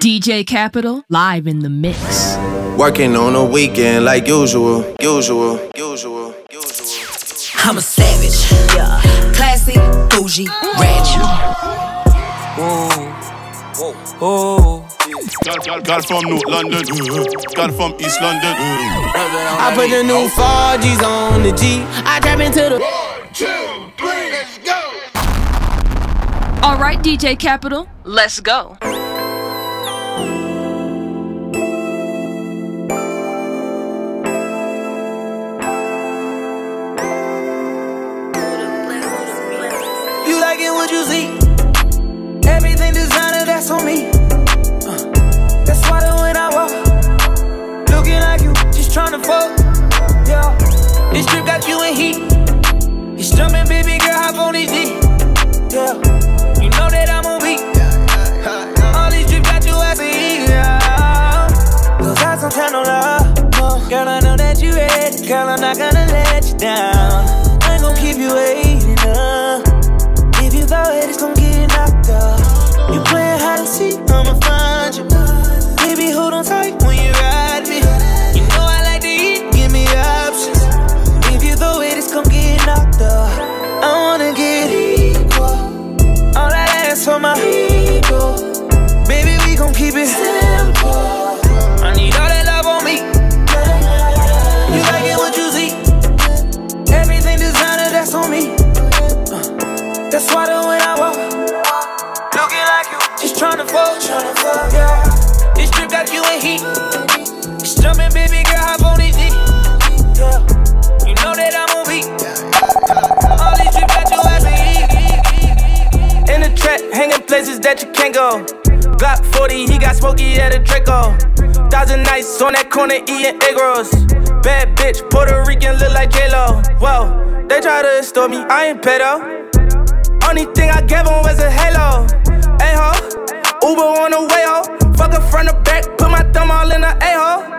DJ Kapital live in the mix. Working on a weekend like usual, usual, usual, usual. I'm a savage, yeah. Classy, bougie, ratchet. Whoa, whoa. Girl, girl, girl from North London, girl from East London. I put the new 4Gs on the G. I trap into the. One, two, three, let's go. All right, DJ Kapital, let's go. Tryna fuck. Yeah, this trip got you in heat. It's jumping, baby girl, hop on this D. Yeah, you know that I'm on beat. All these trips got you as a. Yeah. Cause I don't tell no love. Girl, I know that you ready. Girl, I'm not gonna let you down. Jumping, baby girl, hop on this D. Yeah, you know that I'm on beat. All these trips got you as a. In the trap, hanging places that you can't go. Glock 40, he got smoky at a Draco. Thousand nights on that corner eating egg rolls. Bad bitch, Puerto Rican, look like J-Lo. Whoa, they try to extort me, I ain't pedo. Only thing I gave him was a halo. Hey ho, Uber on the way ho. Fuck her front to back, put my thumb all in the a ho.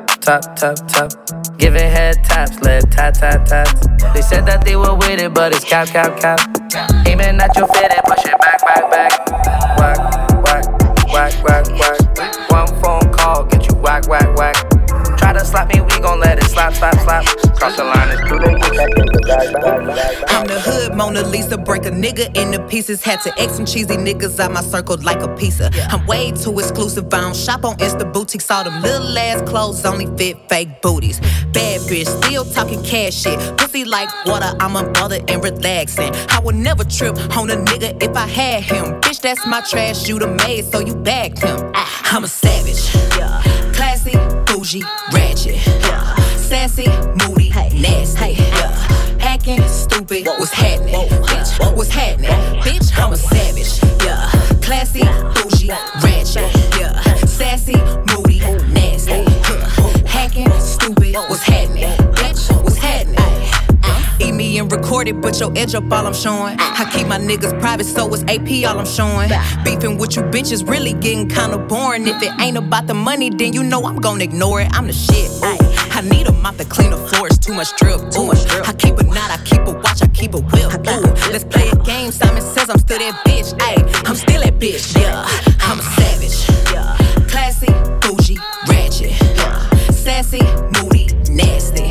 top, top, top. Giving head taps, lip tap, tap, tap. They said that they were with it, but it's cap, cap, cap. Aiming at your fit and push it back, back, back. Whack, Try to slap me, we gon' let it slap, slap, slap. Cross the line, it's too late. I'm the hood Mona Lisa, break a nigga into pieces. Had to X some cheesy niggas out my circle like a pizza. I'm way too exclusive. I don't shop on Insta boutiques. All them little ass clothes only fit fake booties. Bad bitch, still talking cash shit. Pussy like water, I'm a mother and relaxing. I would never trip on a nigga if I had him. Bitch, that's my trash, you the maid, so you bagged him. Ah, I'm a savage, yeah. Classy, bougie, ratchet, yeah. Sassy, moody, nasty, yeah. Acting stupid, what's happening? Bitch, what's happening? Bitch, I'm a savage, yeah. Classy, bougie, ratchet, Eat me and record it, but your edge up all I'm showing. I keep my niggas private, so it's AP all I'm showing. Beefing with you bitches really getting kinda boring. If it ain't about the money, then you know I'm gonna ignore it. I'm the shit. Ooh. I need a mop to clean the floors, too much drip. Ooh. I keep a knot, I keep a watch, I keep a whip. Ooh. Let's play a game. Simon says I'm still that bitch. Ayy, I'm still that bitch. Yeah, I'm a savage. Yeah, classy, bougie, ratchet. Sassy, moody, nasty.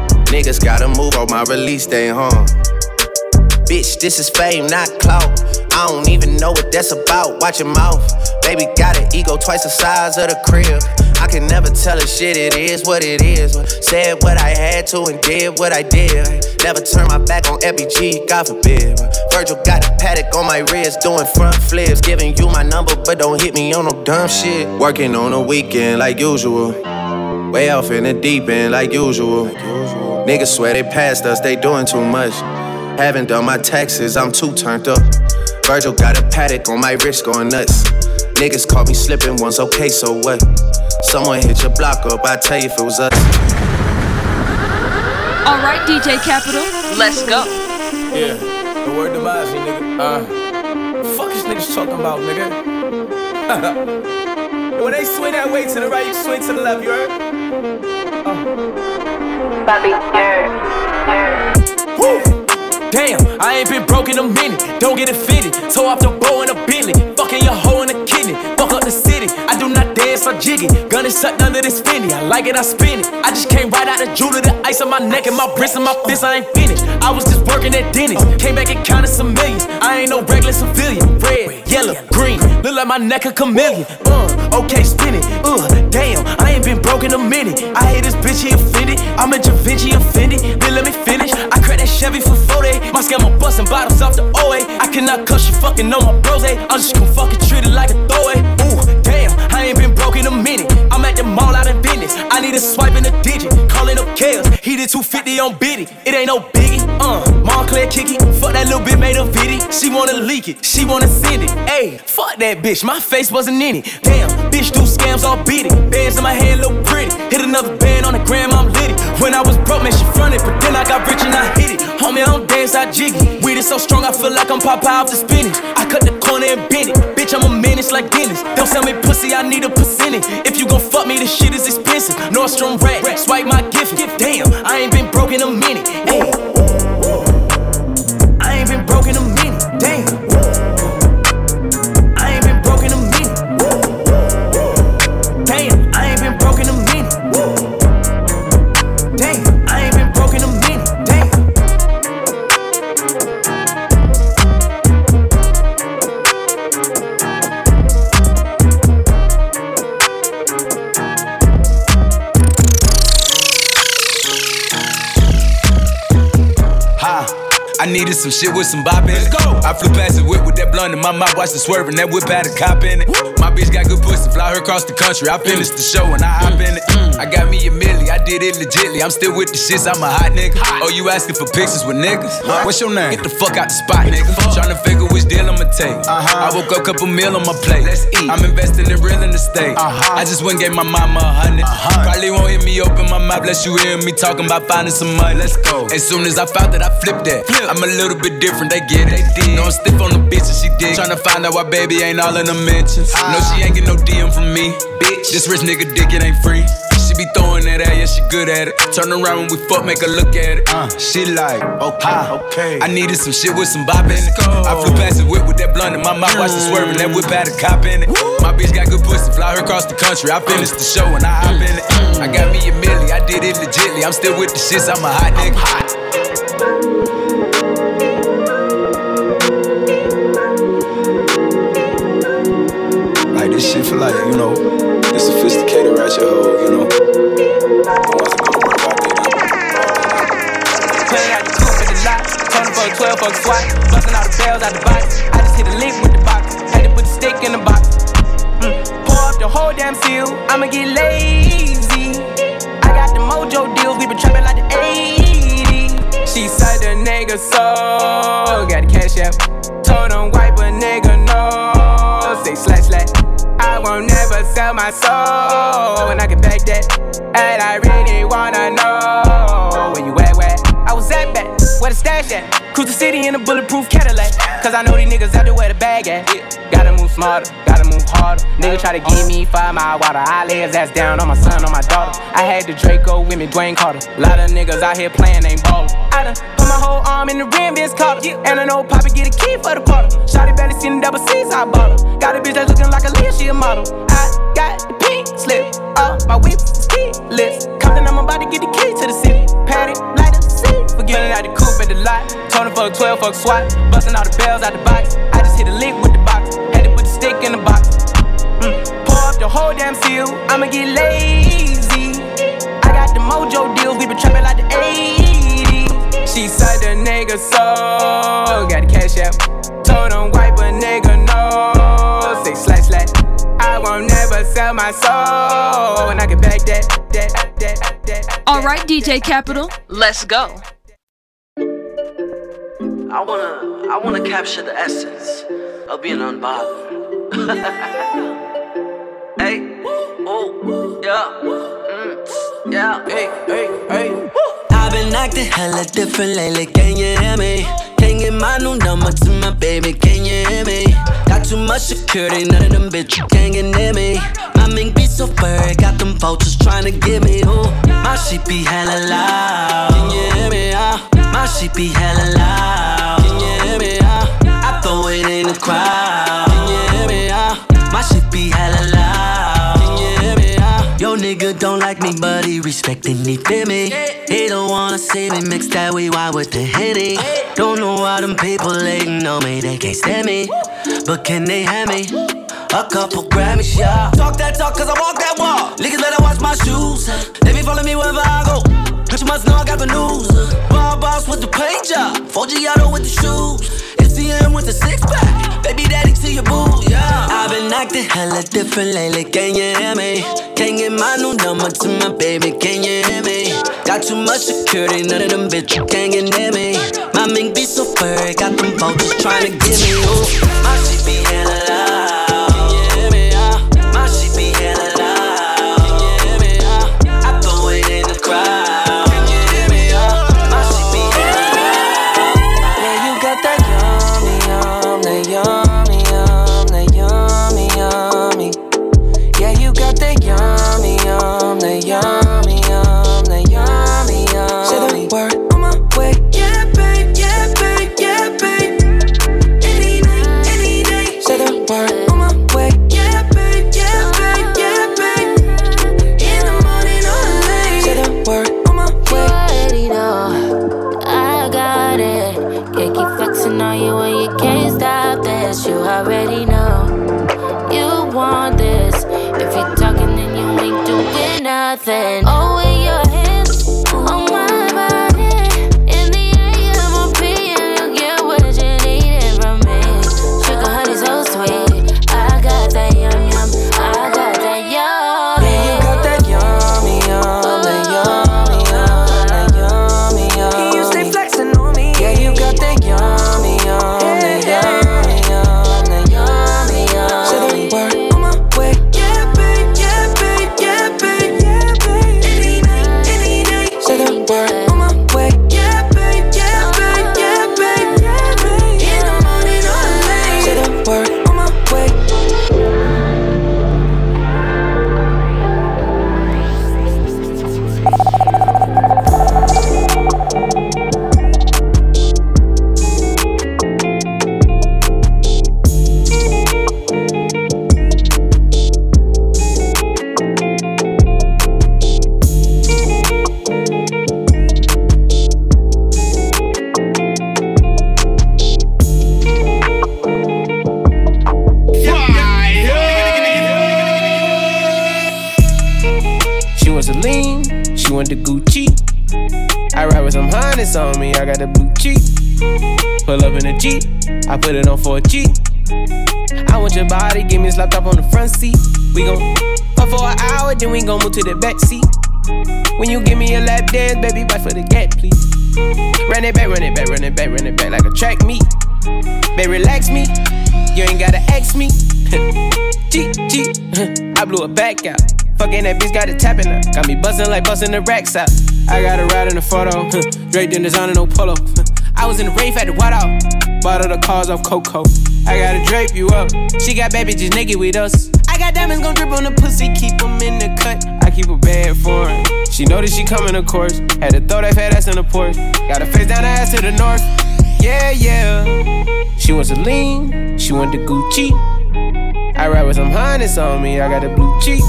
Niggas gotta move on my release day, huh? Bitch, this is fame, not clout. I don't even know what that's about. Watch your mouth. Baby got an ego twice the size of the crib. I can never tell a shit, it is what it is. Said what I had to and did what I did. Never turn my back on FBG, God forbid. Virgil got a Patek on my wrist, doing front flips. Giving you my number, but don't hit me on no dumb shit. Working on a weekend like usual. Way off in the deep end like usual. Niggas swear they passed us, they doing too much. Haven't done my taxes, I'm too turned up. Virgil got a Patek on my wrist going nuts. Niggas caught me slipping once, okay, so what? Someone hit your block up, I tell you if it was us. Alright, DJ Kapital, let's go. Yeah, the word demise, nigga. Uh, fuck is niggas talking about, nigga? when they swing that way to the right, you swing to the left, you heard? Uh. Damn, I ain't been broke in a minute. Don't get it fitted. Toe off the bow in a Bentley. Fucking your hoe in a kidney. Fuck up the city. I do not dance or jiggy. Gun is sucked under this Fendi. I like it, I spin it. I just came right out of jewelry, the ice on my neck and my wrist and my fist. I ain't finished. I was just working at Denny's. Came back and counted some millions. I ain't no regular civilian. Red, yellow, green. Look like my neck a chameleon. Uh, okay, spin it. Uh, damn, I ain't been broke in a minute. I hate this bitch, he offended. I'm a Da Vinci offended. Then let me finish. I cracked that Chevy for 40. My scammer busting bottles off the OA. I cannot cuss you fucking know my bros, eh? I'm just gonna fucking treat it like a throwaway. He 250 on Biddy. It ain't no biggie. Uh, Montclair kick it. Fuck that little bit made a video. She wanna leak it. She wanna send it. Ayy, fuck that bitch. My face wasn't in it. Damn, bitch do scams all it. Bands in my hand look pretty. Hit another band on the gram, I'm litty. When I was broke, man, she fronted. But then I got rich and I hit it. Homie, I don't dance, I jiggy. Weed is so strong, I feel like I'm Popeye off the spinach. I cut the corner and bend it. Bitch, I'm a menace like Dennis. Don't sell me pussy, I need a percentage. If you gon' fuck me, this shit is expensive. Nordstrom rack, swipe my gift. Damn, I ain't been broke in a minute. Ayy. I needed some shit with some bop in it. Let's go. I flew past the whip with that blunt in my mouth, watched it swerving. That whip had a cop in it. My bitch got good pussy, fly her across the country. I finished the show and I hop in it. Mm, mm. I got me a milli, I did it legitly. I'm still with the shits, I'm a hot nigga. Oh, you asking for pictures with niggas? What's your name? Get the fuck out the spot, nigga. Tryna figure which deal I'ma take. Uh-huh. I woke up, couple meal on my plate. Let's eat. I'm investing in real estate. Uh-huh. I just went gave my mama a hundred. Uh-huh. Probably won't hear me open my mouth, bless you hear me talking about finding some money. Let's go. As soon as I found that, I flipped that. Flip. I'm a little bit different, they get it. They did. No, I'm stiff on the bitch and she dig. Tryna find out why baby ain't all in the mentions. No, she ain't get no DM from me. Bitch, this rich nigga dick, it ain't free. Be throwing that at, yeah, she good at it. Turn around when we fuck, make her look at it. Uh, she like, okay, okay. I needed some shit with some bop in it. I flew past the whip with that blunt in my mouth, watch it swerving. That whip had a cop in it. My bitch got good pussy, fly her across the country. I finished the show and I hop in it. I got me a milli, I did it legitly. I'm still with the shits, I'm a hot nigga. Like this shit for like, you know, the sophisticated ratchet hoe, you know. Out the coupe the lot, for a 12 fuck the bells out the box. I just hit a lick with the box, had to put the stick in the box. Pour up the whole damn seal, I'ma get lazy. I got the mojo deals, we been trapping like the 80s. She said the nigga so, got the cash. Told him wipe a nigga no, say slash slash. I won't never sell my soul, and I can back that. And I really wanna know where you at, where I was at back, where the stash at. Cruise the city in a bulletproof Cadillac. Cause I know these niggas out there where the bag at. Gotta move smarter, gotta move harder. Nigga try to give me five mile water. I lay his ass down on my son, on my daughter. I had the Draco with me, Dwayne Carter. A Lot of niggas out here playing, ain't ballin'. I done my whole arm in the rim, Vince Carter. And I know Poppy get a key for the quarter. Shotty barely seen the double C's, I bought her. Got a bitch that's looking like a Leah, she a model. I got the pink slip, uh, my whip is keyless. Compton, I'm about to get the key to the city. Patty, black lot. Told him fuck 12, fuck SWAT. Busting all the bells out the box. I just hit a lick with the box. Had to put the stick in the box. Mm. Pour up the whole damn seal. I'ma get lazy. I got the mojo deals. We been trapping like the 80s. She said the nigga so. Got the cash out. Told him wipe a nigga no. Say slash slash. I won't never sell my soul. And I can back that, that, that, that. All right, DJ Kapital, let's go. I wanna, I wanna capture the essence of being unbothered. hey, oh, yeah, mm, yeah, hey, hey, hey. I've been acting hella different lately, can you hear me? Can't get my new number to my baby, can you hear me? Got too much security, none of them bitches can't get near me. My mink be so furry, got them vultures trying to get me. Ooh, my shit be hella loud, can you hear me? Uh, my shit be hella loud, can you hear me? Uh, I throw it in the crowd, can you hear me? Uh, my shit be hella loud, don't like me, but he respectin' me, feel me? He don't wanna see me mix that we wine with the henny. Don't know why them people hating on me, they can't stand me. But can they have me? A couple Grammys, yeah. Talk that talk, cause I walk that walk. Niggas better watch my shoes. They be following me wherever I go. But you must know I got the news. Ball boss with the paint job. 4G auto with the shoes. SCM with the six pack. Baby daddy to your boo, yeah. I've been acting hella different lately, can you hear me? Can't get my new number to my baby, can you hear me? Got too much security, none of them bitches can't get near me. My mink be so furry, got them vultures trying to get me. Ooh, my shit be hella Run it back, run it back, run it back, run it back like a track meet. Baby, relax me, you ain't gotta ask me. G, G, I blew it back out. Fucking that bitch got it tapping her. Got me bustin' like bustin' the racks out. I got a ride in the photo. Draped in designer, no polo. I was in the rave at the White Out. Bought all the cars off Coco. I gotta drape you up. She got baby just naked with us. I got diamonds gon' drip on the pussy, keep them in the cut. Keep a bad for her. She know that she coming, of course. Had to throw that fat ass in the porch. Got her face down, her ass to the north. Yeah, yeah. She wants a lean, she want the Gucci. I ride with some harness on me, I got a blue cheek.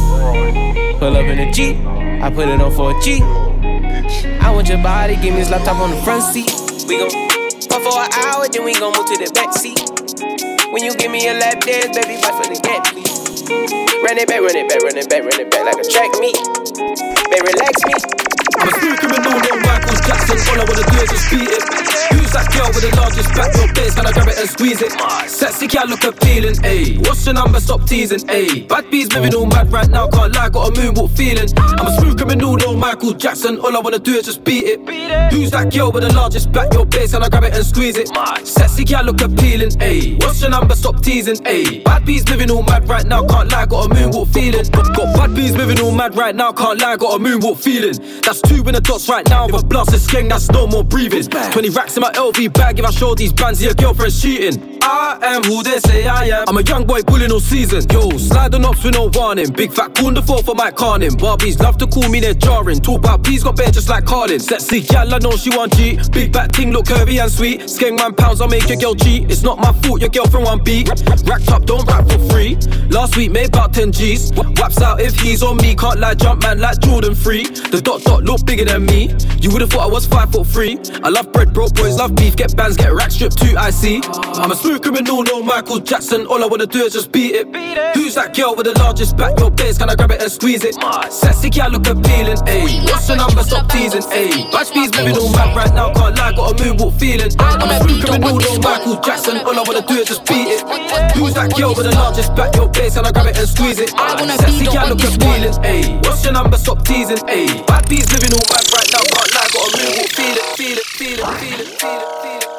Pull up in a Jeep, I put it on for a G. I want your body, give me this laptop on the front seat. We gon' fuck for an hour, then we gon' move to the back seat. When you give me a lap dance, baby, fight for the cat, please. Run it back, run it back, run it back, run it back like a track meet. Baby, relax me. I'm a smooth criminal, no Michael Jackson. All I wanna do is just beat it. Who's that girl with the largest back? Your face, can I grab it and squeeze it? Sexy cat look appealing, ayy. What's your number? Stop teasing, ayy. Bad bees moving all mad right now, can't lie, got a moonwalk feeling. I'm a smooth criminal, no Michael Jackson. All I wanna do is just beat it. Who's that girl with the largest back? Your face, can I grab it and squeeze it? Sexy cat look appealing, ayy. What's your number? Stop teasing, ayy. Bad bees living all mad right now, can't lie, got a moonwalk feeling. Got, bad bees living all mad right now, can't lie, got a moonwalk feeling. That's two in the dots right now, with blast this gang, that's no more breathing. 20 racks in my LV bag, if I show these bands, your girlfriend's cheating. I am who they say I am. I'm a young boy bullying all season. Yo, slide on ups with no warning. Big fat cool the four for my carning. Barbies love to call me they're jarring. Talk about bees got bare just like Carlin. Sexy gal, I know she want G. Big back thing look curvy and sweet. Skeng man pounds, I'll make your girl cheat. It's not my fault, your girlfriend want beat. Racked up, don't rap for free. Last week made about 10 G's. Waps out if he's on me. Can't lie, jump man like Jordan free. The dot dot look bigger than me. You would've thought I was five foot three. I love bread, broke boys love beef. Get bands, get rack stripped too. I see. I'm a smooth criminal, no Michael Jackson. All I wanna do is just beat it. Beat it. Who's that girl with the largest back? Your base, can I grab it and squeeze it? Sexy gal look appealing, ayy. What's your number? Stop teasing, ayy. Batch bees living all mad right now, can't lie, got a moonwalk feeling. I'm a smooth criminal, no Michael Jackson. All I wanna do is just beat it. Who's that girl with the largest back? Your base, can I grab it and squeeze it? Sexy gal look appealing, ayy. What's your number? Stop teasing, ayy. Bad bees living all mad right now, can't lie, got a moonwalk feeling, feeling, feeling, feeling, feeling.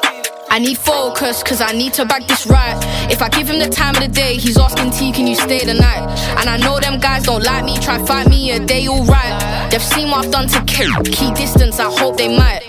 I need focus, cause I need to back this right. If I give him the time of the day, he's asking T, can you stay the night? And I know them guys don't like me, try fight me, yeah, they alright. They've seen what I've done to kill, keep distance, I hope they might.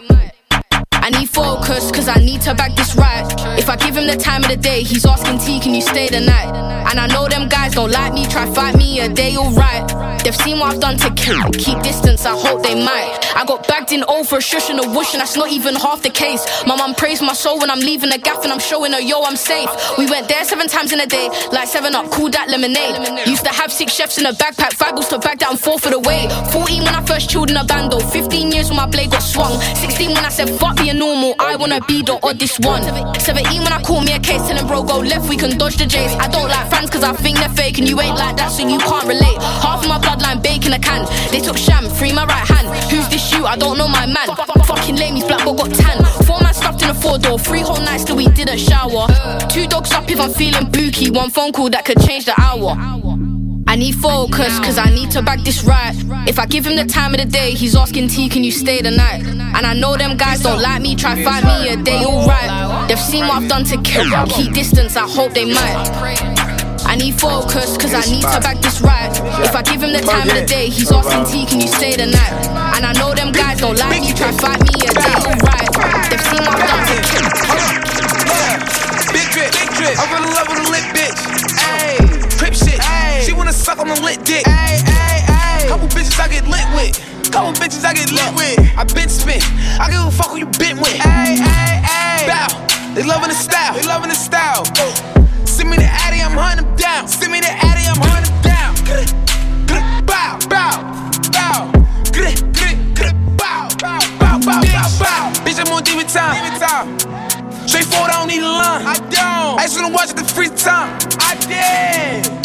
I need focus, cause I need to back this right. If I give him the time of the day, he's asking T, can you stay the night? And I know them guys don't like me, try fight me, a day, alright. They've seen what I've done to kill, keep distance, I hope they might. I got bagged in O for a shush and a whoosh, and that's not even half the case. My mum praised my soul when I'm leaving the gaff and I'm showing her, yo, I'm safe. We went there seven times in a day, like seven up, cool that lemonade. Used to have six chefs in a backpack, five balls to back down four for the way. 14 when I first chilled in a bando, 15 years when my blade got swung. 16 when I said, fuck normal, I wanna be the oddest one. 17 when I call me a case, telling bro, go left, we can dodge the J's. I don't like fans cause I think they're fake, and you ain't like that, so you can't relate. Half of my bloodline baking a can. They took sham, free my right hand. Who's this you? I don't know my man. Fucking lame, he's black, but got tan. Four man stuffed in a four door, three whole nights till we didn't shower. Two dogs up if I'm feeling booky, one phone call that could change the hour. I need focus, cause I need to back this right. If I give him the time of the day, he's asking T, can you stay the night? And I know them guys don't like me, try fight me, a day, alright. They've seen what I've done to kill, keep distance, I hope they might. I need focus, cause I need to back this right. If I give him the time of the day, he's asking T, can you stay the night? And I know them guys don't like me, try fight me, a day, alright. They've seen what I've done to kill. Big drip, big drip. I'm in love with a lit suck on the lit dick. Ayy, ayy, ayy. Couple bitches I get lit with. Couple bitches I get lit with. I been spit. I give a fuck who you been with. Ayy, ayy, ayy. Bow. They loving the style. They loving the style. Send me the Addy, I'm hunting them down. Send me the Addy, I'm hunting them down. Bow, bow, bow. Bow, bow, bow, bow, bow, bow. Bitch, I'm on. Demon time. Straightforward, I don't need a line. I don't. I just wanna watch it the free time. I did.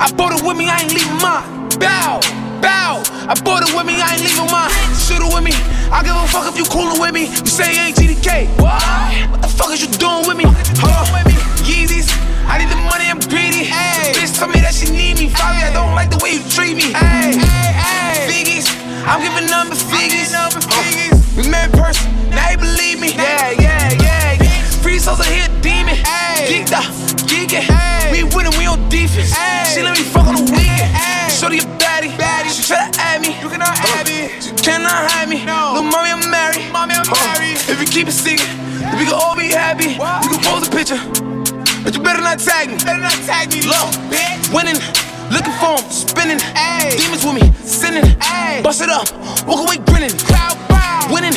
I bought it with me, I ain't leaving mine. Bow, bow. I bought it with me, I ain't leaving mine. Shoot it with me. I give a fuck if you coolin' with me. You say you ain't GDK. What? What the fuck is you doing with me? Hold on. Yeezys. I need the money, I'm greedy. Ay. Bitch told me that she need me. Fabi, I don't like the way you treat me. Ay. Ay. Figgies. I'm giving number figures. Number figures. We met in person, now you believe me. Yeah, yeah, yeah. Yeah. Souls are here, demon. Geeked up, geeking. We winning, we on defense. She let me fuck on the weekend. Shorty a baddie. baddie. She try to add me. You cannot add me. She cannot hide me. No. Little mommy, I'm married. Mommy, I'm uh, married. If you keep it secret, then we can all be happy. We can pose a picture. But you better not tag me. Better not tag me. Low, bitch. Winning. Looking for him, spinning, Ay. demons with me, sinning, Ay. bust it up, walk away grinning, Cloud bow. winning,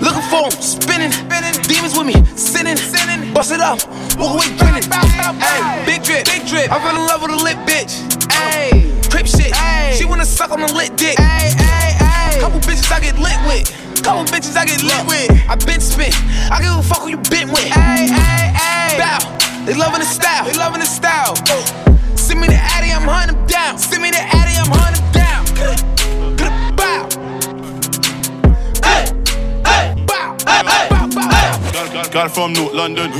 looking for him, spinning, spinning, demons with me, sinning, sinning, bust it up, walk away grinning, Hey, big drip, big drip, I fell in love with a lit bitch, Ay. crip shit, Ay. she wanna suck on a lit dick, Ay, ay, ay. couple bitches I get lit with, couple bitches I get lit with, I been spit. I give a fuck who you been with. Hey, hey, hey. Bow. They loving the style. They loving the style. Send me the Addy, I'm hunting down. Send me the Addy, I'm hunting them down. Got, it from North London,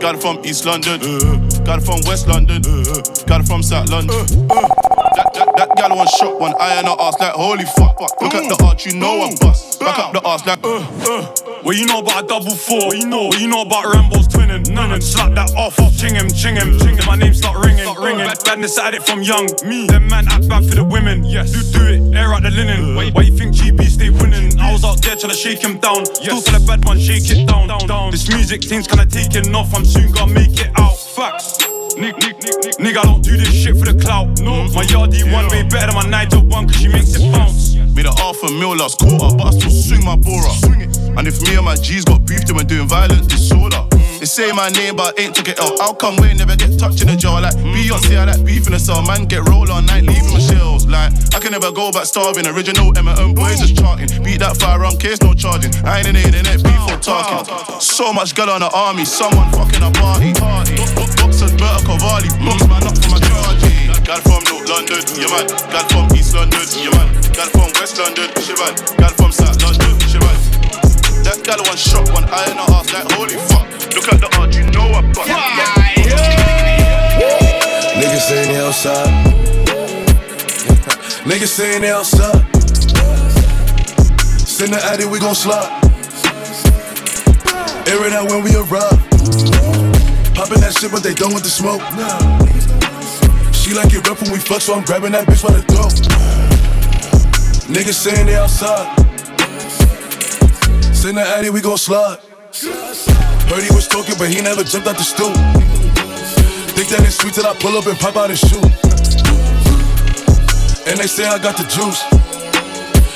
got it from East London, got it from West London, got it from South London. That, that, that gal one shot, one eye and her ass like holy fuck. Look at the arch, you know I'm bust. Back up the ass like uh, uh. What you know about a double four? What you know? What you know about Rambo's twinning? None and slap that off. off, Ching him, ching him, ching him. My name start ringing, ringing. Bad, badness at it from young. Me, them man act bad for the women. Yes, you do it. Air out the linen. Why, why you think GB stay winning? I was out there trying to shake him down. Still tell the bad man shake it down. down. This music thing's kinda taking off. I'm soon gonna make it out. Facts. Nick, nick, nick, nick. Nigga, I don't do this shit for the clout. No, my yardie one way better than my Nigel one, cause she makes it bounce. Made a half a mil last quarter, but I still swing my bora. And if me and my G's got beef, then we're doing violent disorder. They say my name, but I ain't took it out. How come we never get touched in the jaw? Like mm. Beyonce, I like beef in the cell. Man, get roll all night, leaving my shells. Like, I can never go back starving. Original M&M boys just charting. Beat that firearm case, no charging. I ain't in the internet, beef or talking. So much girl on the army, someone fucking a party. Boxers, Berta Cavalli, box man up for my charge. Gal from North London, yeah man. Gal from East London, yeah man. Gal from West London, she man. Gal from South London, she man. That gal one shot, one eye in her ass like holy fuck. Look at the art, you know I bust. Niggas saying they outside. Niggas saying they outside. Send the addy, we gon' slide. Air it out when we arrive. Poppin' that shit, but they done with the smoke. She like it rough when we fuck, so I'm grabbing that bitch by the throat. Niggas saying they outside. Send the addy, we gon' slide. Heard he was talking, but he never jumped out the stool. Think that it's sweet till I pull up and pop out his shoe. And they say I got the juice.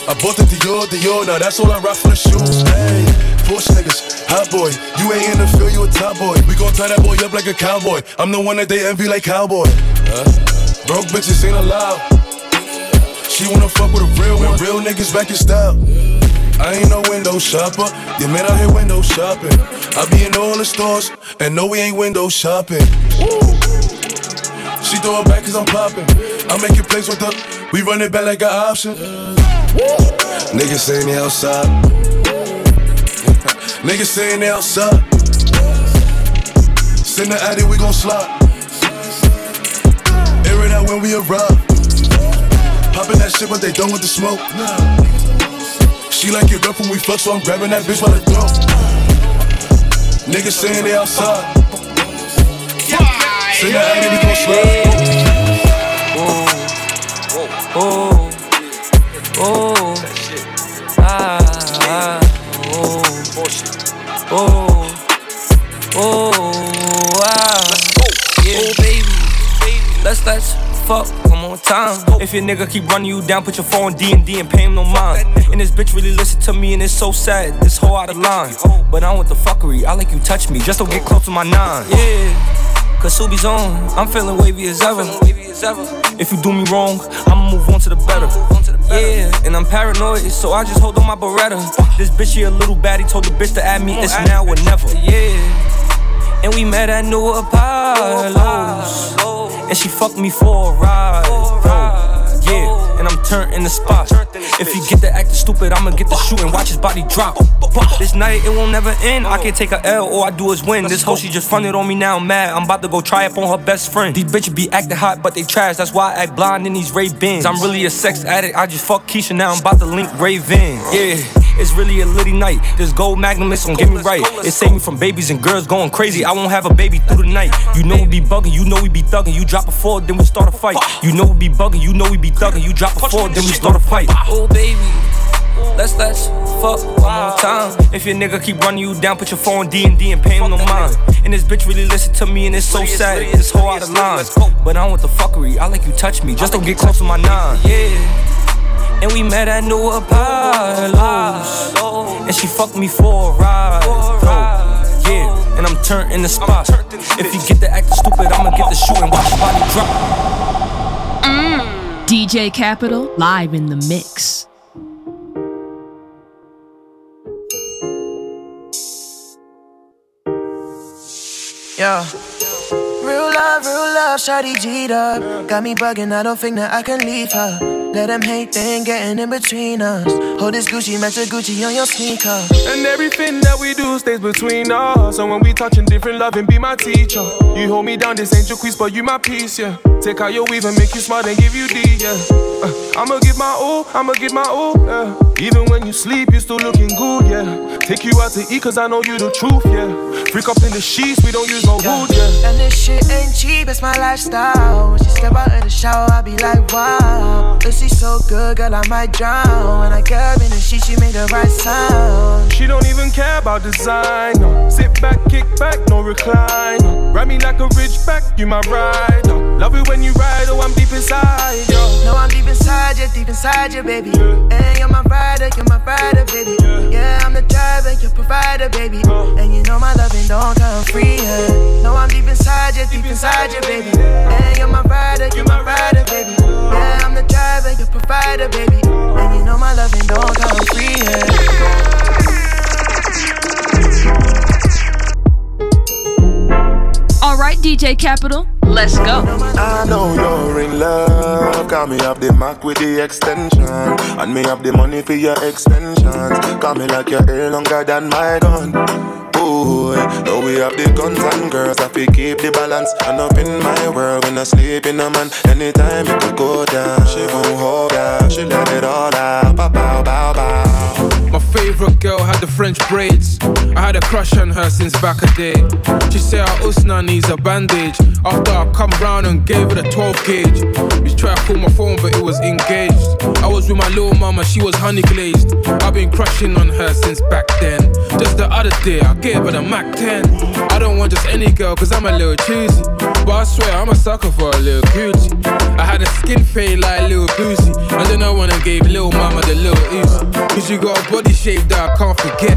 I bought the Dior, Dior, now that's all I rock for the shoes. Hey, Porsche niggas, hot boy. You ain't in the field, you a top boy. We gon' tie that boy up like a cowboy. I'm the one that they envy like cowboy. Huh? Broke bitches ain't allowed. She wanna fuck with a real one. Real niggas back in style. I ain't no window shopper. Your man out here window shopping. I be in all the stores, and no, we ain't window shopping. Woo. She throw it back cause I'm popping. I make it plays with her. We run it back like an option. Niggas saying they outside. Niggas saying they outside. Send the addy, we gon' slide. Air it out when we arrive. Poppin' that shit, but they done with the smoke. She like it rough when we fuck, so I'm grabbing that bitch by the throat. Niggas saying they outside. Send the addy, we gon' slide. Oh, oh, ah, ah, oh, oh, oh, ah, yeah. oh, baby, let's let's fuck one more time. If your nigga keep running you down, put your phone D and D and pay him no mind. And this bitch really listen to me, and it's so sad. This whole out of line, but I don't want the fuckery. I like you touch me, just don't get close to my nine. Yeah. Cause Subi's on, I'm feeling wavy as ever. If you do me wrong, I'ma move on to the better. Yeah, and I'm paranoid, so I just hold on my Beretta. This bitch here a little baddie told the bitch to add me, it's now or never. Yeah, and we met at New Apollo's, and she fucked me for a ride. Yeah, and I'm turned in the spot. If he get the acting stupid, I'ma get the shooting. Watch his body drop. This night it won't never end. I can't take a L, all I do is win. This hoe she just fronted on me now. I'm mad. I'm about to go try up on her best friend. These bitches be acting hot, but they trash. That's why I act blind in these Ray-Bans. I'm really a sex addict. I just fuck Keisha now. I'm about to link Raven. Yeah. It's really a litty night. This gold magnum is gon' get me right. It saved me from babies and girls going crazy. I won't have a baby through the night. You know we be bugging, you know we be thugging. You drop a four, then we start a fight. You know we be bugging, you know we be thugging. You drop then we start a fight. Oh baby. Let's let's fuck one more time. If your nigga keep running you down, put your phone D and D and pay him no mind. And this bitch really listen to me, and it's so sad. This whole out of line. But I don't want the fuckery. I like you touch me, just don't get close to my nine. Yeah. And we met at New Apollo's. And she fucked me for a ride. Yeah, and I'm turned in the spot. If you get the acting stupid, I'ma get the shooting. Watch your body drop. DJ Kapital, live in the mix. Yeah. Real love, real love, Shawty G'd up. Got me bugging, I don't think that I can leave her. Let them hate, they ain't getting in between us. Hold this Gucci, match the Gucci on your sneaker. And everything that we do stays between us. And when we touching different love and be my teacher. You hold me down, this ain't your quiz, but you my piece, yeah. Take out your weave and make you smart and give you D, yeah. Uh, I'ma give my all, I'ma give my all, yeah. Even when you sleep, you still looking good, yeah. Take you out to eat, cause I know you the truth, yeah. Freak up in the sheets, we don't use no wood, yeah. And this shit ain't cheap, it's my lifestyle. When she step out of the shower, I be like, wow. Pussy so good, girl, I might drown. When I get in the sheet, she make the right sound. She don't even care about design, no. Sit back, kick back, no recline. No. Ride me like a ridgeback, you my ride, no. Love it when you ride, oh, I'm deep inside, yo. No, inside you, deep inside baby. Hey, you're my rider, you're my rider, baby. Yeah, I'm the driver, your provider, baby. And you know my loving don't come free, yeah. No, I'm deep inside you, deep inside you, baby. And you're my rider, you're my rider, baby. Yeah, I'm the driver, your provider, baby. And you know my loving don't come free, Yeah. Alright, DJ Kapital, let's go. I know you're in love. Got me up the Mac with the extension. And me have the money for your extensions. Got me like your hair longer than my gun. Ooh, know we have the guns and girls. I feel keep the balance. And up in my world when I sleep in a man. Anytime you could go down, she won't hold down. She let it all out. Bow, bow, bow, bow. Favorite girl had the French braids. I had a crush on her since back a day. She said her Usna needs a bandage. After I come round and gave her the 12 gauge. Bitch tried to call my phone, but it was engaged. I was with my little mama, she was honey glazed. I've been crushing on her since back then. Just the other day, I gave her the Mac 10. I don't want just any girl, cause I'm a little choosy. But I swear, I'm a sucker for a little Gucci. I had a skin fade like Lil Boosie. And then I and gave Lil Mama the little Uzi. Cause you got a body shape that I can't forget.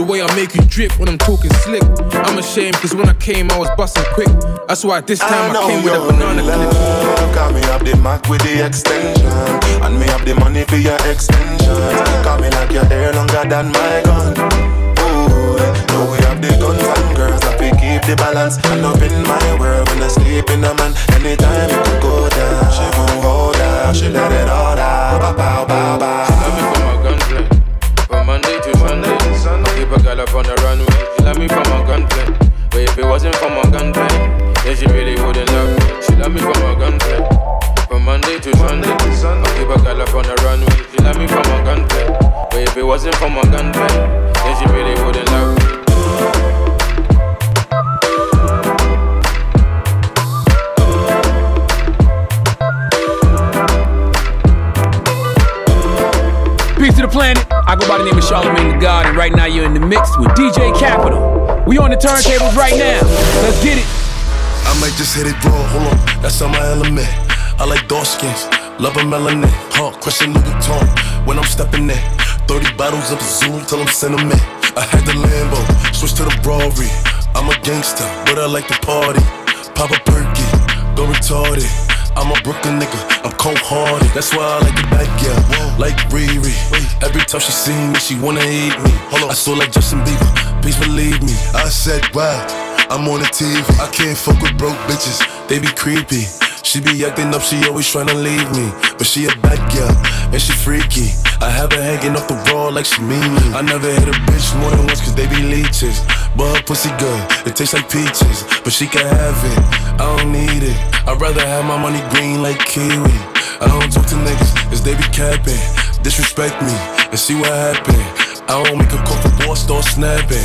The way I make you drip when I'm talking slick. I'm ashamed cause when I came, I was busting quick. That's why this time I, know came with a banana clip. Got me up the Mac with the extension. And me have the money for your extensions. Got me like your hair longer than my gun. Ooh, know we have the guns and girls. I feel keep the balance. And up in my world when I sleep in a man. Anytime you can go down, she won't hold down. She let it all out. Bow, bow, bow, bow. Keep a girl up on the runway. She love me for my gunplay. But if it wasn't for my gunplay, then she really wouldn't love me. She love me for my gunplay. From Monday to Sunday. I keep a girl up on the runway. She love me for my gunplay. But if it wasn't for my gunplay, then she really wouldn't love me. Peace to the planet. I go by the name of Charlemagne the God, and right now you're in the mix with DJ Kapital. We on the turntables right now. Let's get it. I might just hit it raw, hold on, that's on my element. I like dark skins, love a melanin, huh? Question Louis Vuitton when I'm stepping in. 30 bottles of Zoom till I'm sentiment. I had the Lambo, switch to the Rory. I'm a gangster, but I like to party. Pop a perky, go retarded. I'm a Brooklyn nigga, I'm cold hearted. That's why I like the back, yeah. Like Riri. Every time she see me, she wanna eat me. I saw like Justin Bieber, please believe me. I said, wow, I'm on the TV. I can't fuck with broke bitches, they be creepy. She be acting up, she always tryna leave me. But she a bad girl, and she freaky. I have her hanging off the wall like she mean me. I never hit a bitch more than once cause they be leeches. But her pussy good, it tastes like peaches. But she can have it, I don't need it. I'd rather have my money green like kiwi. I don't talk to niggas, cause they be capping. Disrespect me, and see what happen. I don't make a call for war, start snapping.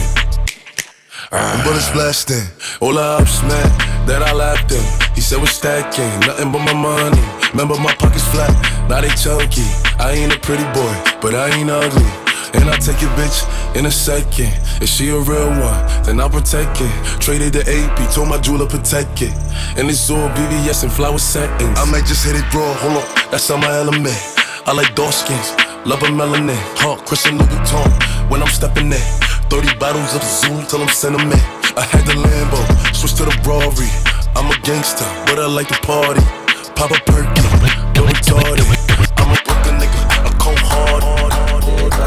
And bullets blasting, all the ups, man, that I laughed in. He said we're stacking, nothing but my money. Remember my pockets flat, now they chunky. I ain't a pretty boy, but I ain't ugly. And I'll take your bitch in a second. If she a real one, then I'll protect it. Traded the AP, told my jeweler protect it. And it's all BBS and flower settings. I might just hit it raw, hold on, that's on my element. I like dark skins, love a melanin. Huh, Christian Louis Vuitton when I'm stepping in. 30 bottles of Zoom till I'm sentiment. I had the Lambo, switch to the Rory. I'm a gangster, but I like to party. Pop a perky, go retarded.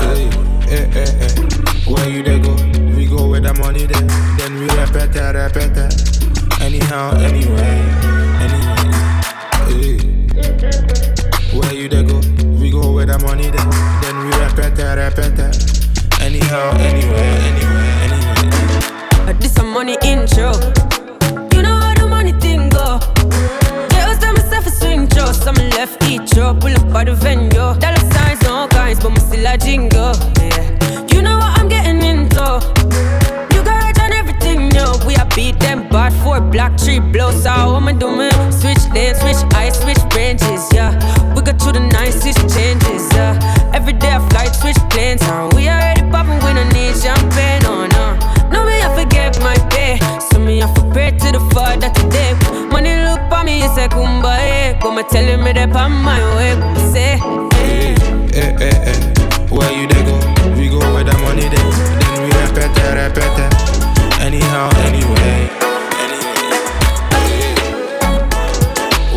Hey, hey, hey. Where you they go? We go where the money there. Then we repeat that, repeat that. Anyhow, anyway, anyway. Hey. Where you they go? We go where the money there. Then we repeat that, repeat that. Anyhow, anyway, anyway, anyway. This a money intro. You know how the money thing go. Girls tell myself a swing show. Some left each up, pull up by the venue. Dollar kinds, but me still a jingle. Yeah. You know what I'm getting into. You got right on everything, yo. We a beat them bad four black tree blows out. What me do me? Switch lanes, switch eyes, switch branches, yeah. We got to the nicest changes, yeah. Every day I fly, switch planes, and we already popping. We don't need champagne, oh no. No me I forget my pay, so me I for pray to the Father today. Money look for me, it's a kumbaya. Go me telling me that on my way, say. Hey, hey. Where you they go? We go where the money there. Then we repeat that. Anyhow, anyway. anyway.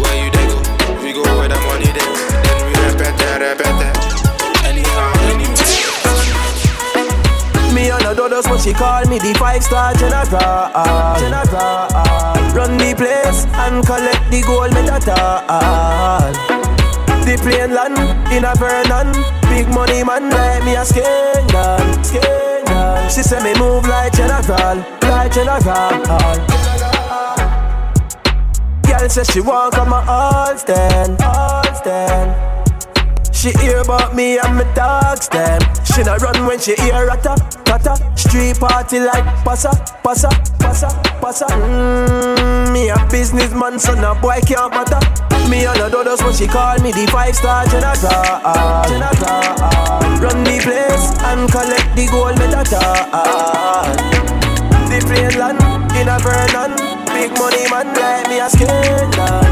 Where you they go? We go where the money there. Then we repeat that, repeat. Anyhow, anyway. Dodos, but she call me the five star general. General. Run the place and collect the gold medal. The plane land in a Vernon. Big money man like me a scandal. Scandal. She say me move like general, like general. Girl say she want come a all stand, all stand. She hear about me and my dogs them. She not run when she hear rata, rata. Street party like passa, passa, passa, passa. Mmm, me a businessman, son no boy can't matter. Me and the dodos when she call me the five star general. General. Run the place and collect the gold medal. The plane land in a Vernon. Big money man like me a scandal.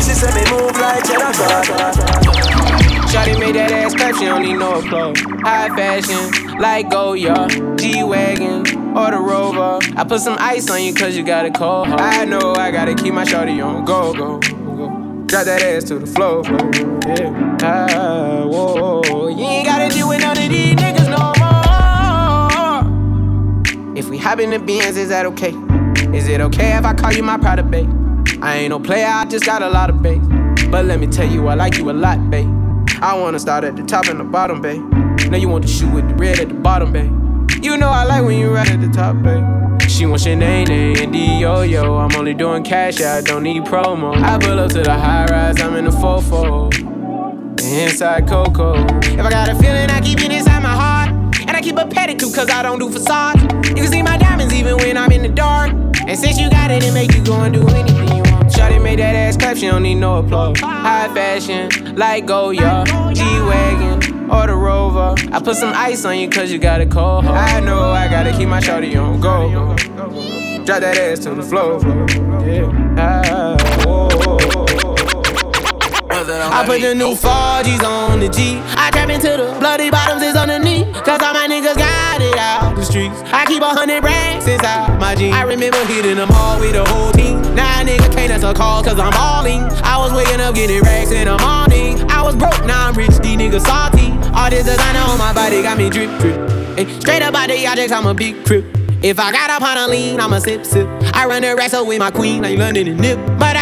She say me move like general. Shawty made that ass clap, she don't need no clothes. High fashion, like Goyard, G-Wagon, or the Rover. I put some ice on you cause you got a cold heart. I know I gotta keep my shawty on go, go, go. Drop that ass to the floor, floor. Yeah. Ah, whoa, you ain't gotta deal with none of these niggas no more. If we hop in the Benz, is that okay? Is it okay if I call you my pride babe? I ain't no player, I just got a lot of bass. But let me tell you, I like you a lot, babe. I wanna start at the top and the bottom, babe. Now you want to shoot with the red at the bottom, babe. You know I like when you right at the top, babe. She wants your name, and yo yo. I'm only doing cash, I don't need promo. I pull up to the high rise, I'm in the fofo. Inside Coco. If I got a feeling, I keep it inside my heart. And I keep a pedicure, cause I don't do facade. You can see my diamonds even when I'm in the dark. And since you got it, it make you go and do anything. Shawty made that ass clap, she don't need no applause. High fashion, like Goyard, G-Wagon, or the Rover. I put some ice on you cause you got a cold heart. I know I gotta keep my shawty on go. Drop that ass to the floor. Yeah. Ah, whoa. I put the new 4G's on the G. I trap into the bloody bottoms is underneath. Cause all my niggas got it out the streets. I keep a hundred racks inside my jeans. I remember hitting them all with the whole team. Now nigga can't answer calls cause I'm balling. I was waking up getting racks in the morning. I was broke, now I'm rich, these niggas salty. All this designer on my body got me drip, drip. Straight up out the objects, I'm a big crip. If I got up on a lean, I'ma sip, sip. I run the racks up with my queen, like London and Nip. But I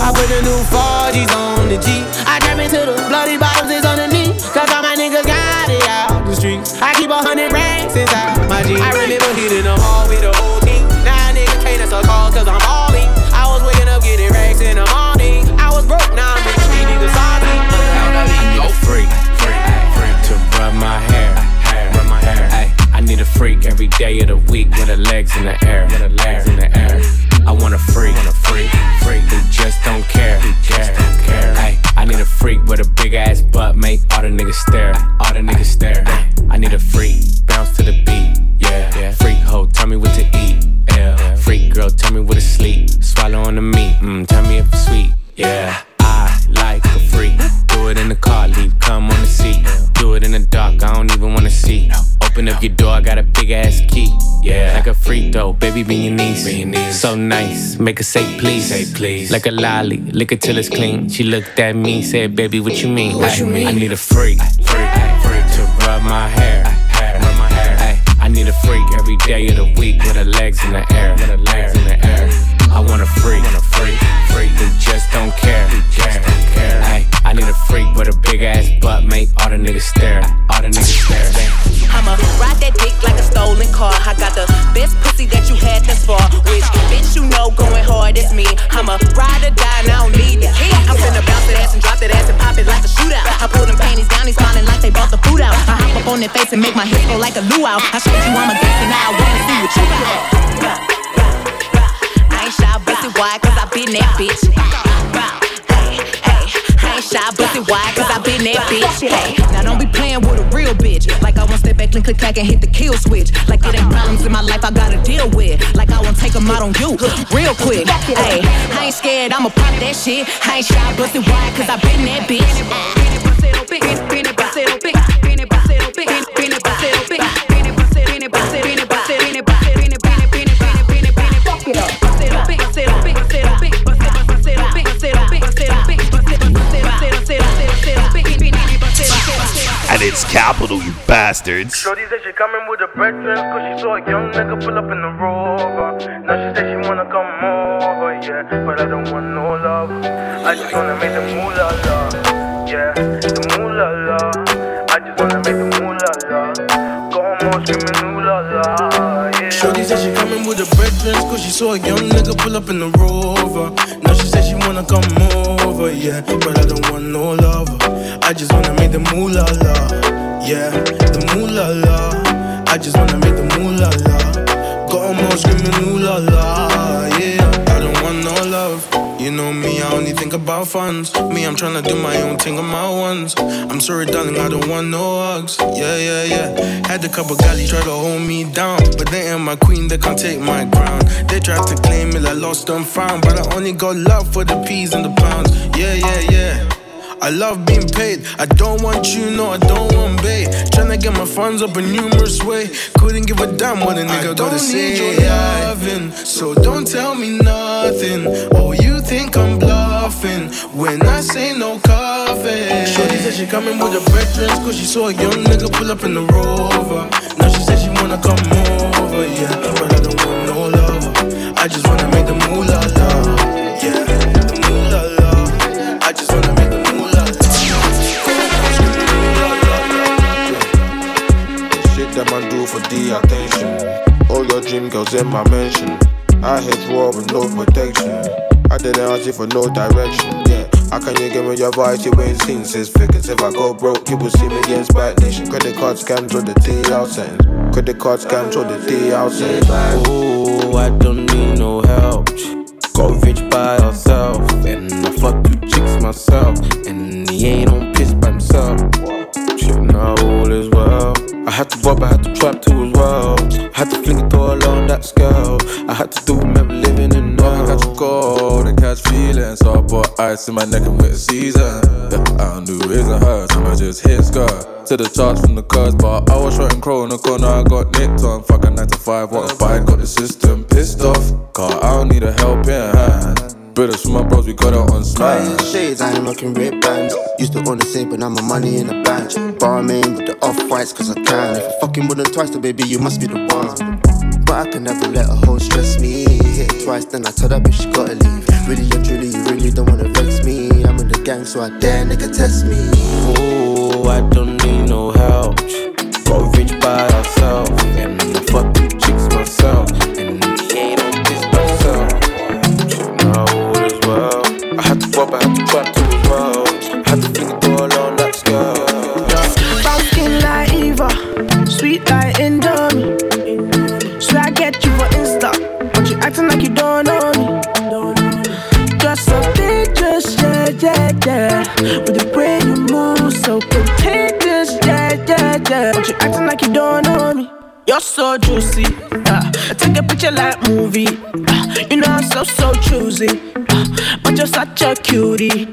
I put the new 4G's on the G. I trap into the bloody bottoms is underneath. Cause all my niggas got it out the streets. I keep a hundred racks inside my jeans. I remember hitting them all with the whole team. Now nigga can't answer calls cause I'm all in. I was waking up getting racks in the morning. I was broke, now I'm rich. These niggas salty. A freak, freak, freak to rub my hair, rub my hair. I need a freak every day of the week with her legs in the air, with her legs in the air. I want a freak. Want a freak. Freak who just don't care. Who just don't care. Hey, I need a freak with a big ass butt. Make all the niggas stare. All the niggas stare. I need a freak baby, be your niece. Be your niece. So nice, make her say please. Say please. Like a lolly, lick it till it's clean. She looked at me, said, baby, what you mean? What you mean? I need a freak, freak, freak to rub my hair. Rub my hair. I need a freak every day of the week with her legs in the air. With her legs in the air. I want a freak, want a freak, freak who just don't care. Who just don't care. Ay, I need a freak with a big ass butt, make all the niggas stare. All the niggas stare. I'ma ride that dick like a stolen car. I got the best pussy that you had thus far. Which bitch you know going hard is me. I'ma ride or die and I don't need the key. I'm finna bounce that ass and drop that ass and pop it like a shootout. I pull them panties down, he's smiling like they bought the food out. I hop up on their face and make my hips go like a luau. I showed you I'm a gangster, now I wanna see what you got. I ain't shy, busted wide, cause I been that bitch. Shy, busted wide, cause I been that bitch. Hey, now don't be playing with a real bitch. Like I won't step back, click, click, clack, and hit the kill switch. Like it ain't problems in my life I gotta deal with. Like I won't take them out on you real quick. Hey, I ain't scared, I'ma pop that shit. I ain't shy, busted wide, cause I been that bitch. It's Kapital, you bastards. Shorty said she coming with her brethren Cause she saw a young nigga pull up in the rover. Now she said she wanna come over, yeah But I don't want no love. I just wanna make the moolah la Yeah, the moolah la I just wanna make the moolah la Go home screaming ooh la la, yeah. Shorty said she coming with her brethren Cause she saw a young nigga pull up in the rover. Now she said she wanna come over, yeah But I don't want no lover. I just wanna make the moolah la Yeah, the moolah la I just wanna make the moolah la Got 'em all screaming ooh la la Yeah, I don't want no love you know me, I only think about funds. Me, I'm tryna do my own thing on my ones. I'm sorry, darling, I don't want no hugs. Yeah, yeah, yeah. Had a couple galley try to hold me down, but they ain't my queen, they can't take my crown. They tried to claim it, I lost and found, but I only got love for the peas and the pounds. Yeah, yeah, yeah. I love being paid. I don't want you, no, I don't want bait. Tryna get my funds up a numerous way. Couldn't give a damn what a nigga gotta say. Don't Need your loving, so don't tell me nothing. Oh, you think I'm bluffing when I say no coffee. Shorty said she coming with her brethren, cause she saw a young nigga pull up in the rover. Now she said she wanna come over, yeah. But I don't want no lover. I just wanna make the moolah la. Yeah, for the attention. All your dream girls in my mansion. I hit war with no protection. I didn't ask you for no direction. Yeah, how can you give me your voice? You ain't seen six figures. If I go broke, you will see me against Back Nation. Credit card scams or the D out sends. Credit card scams or the D out sends. Oh, I don't need no help. Got rich by herself, and I fuck two chicks myself, and he ain't on piss by himself. Shit, now all is well. I had to rob, I had to trap too as well. I had to fling it all on that scale. I had to do remember living in all I now. got to go and catch feelings. So I bought ice in my neck and with season. Yeah, I don't do his and so I just hit skirt. To the charts from the cuz, but I was shooting crow in the corner. I got nicked on. Fuck a 9 to 5, what a fight. Got the system pissed off. Car, I don't need a helping hand. Brothers from my bros, we got it on Client smash. shades, I ain't rocking Ray-Bans. Used to own the same, but now my money in the bank. Barmaid with the off whites, cause I can. If I fucking with them twice, then baby, you must be the one. But I can never let a hoe stress me. Hit it twice, then I tell that bitch she gotta leave. Really and truly, you really don't wanna vex me. I'm in the gang, so I dare nigga test me. Oh, I don't need no help. Got rich by herself, and I fuck two chicks myself, You're so juicy. Uh, take a picture like movie. Uh, you know I'm so so choosy, uh, but you're such a cutie.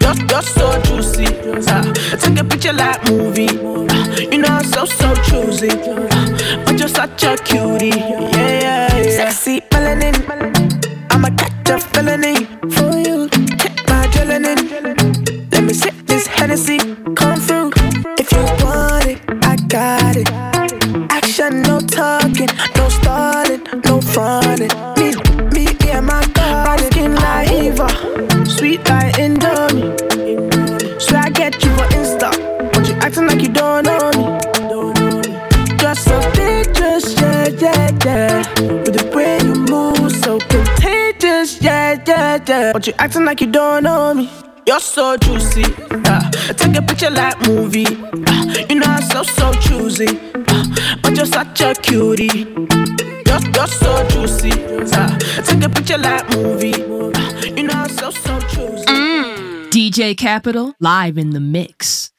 You're, you're so juicy. Uh, take a picture like movie. Uh, you know I'm so so choosy, uh, but you're such a cutie. Yeah, take a picture like movie. Uh, you know I'm so so choosy. Uh, but you're such a cutie. You're, you're so juicy. Uh, take a picture like movie. Uh, you know I'm so so choosy. DJ Kapital live in the mix.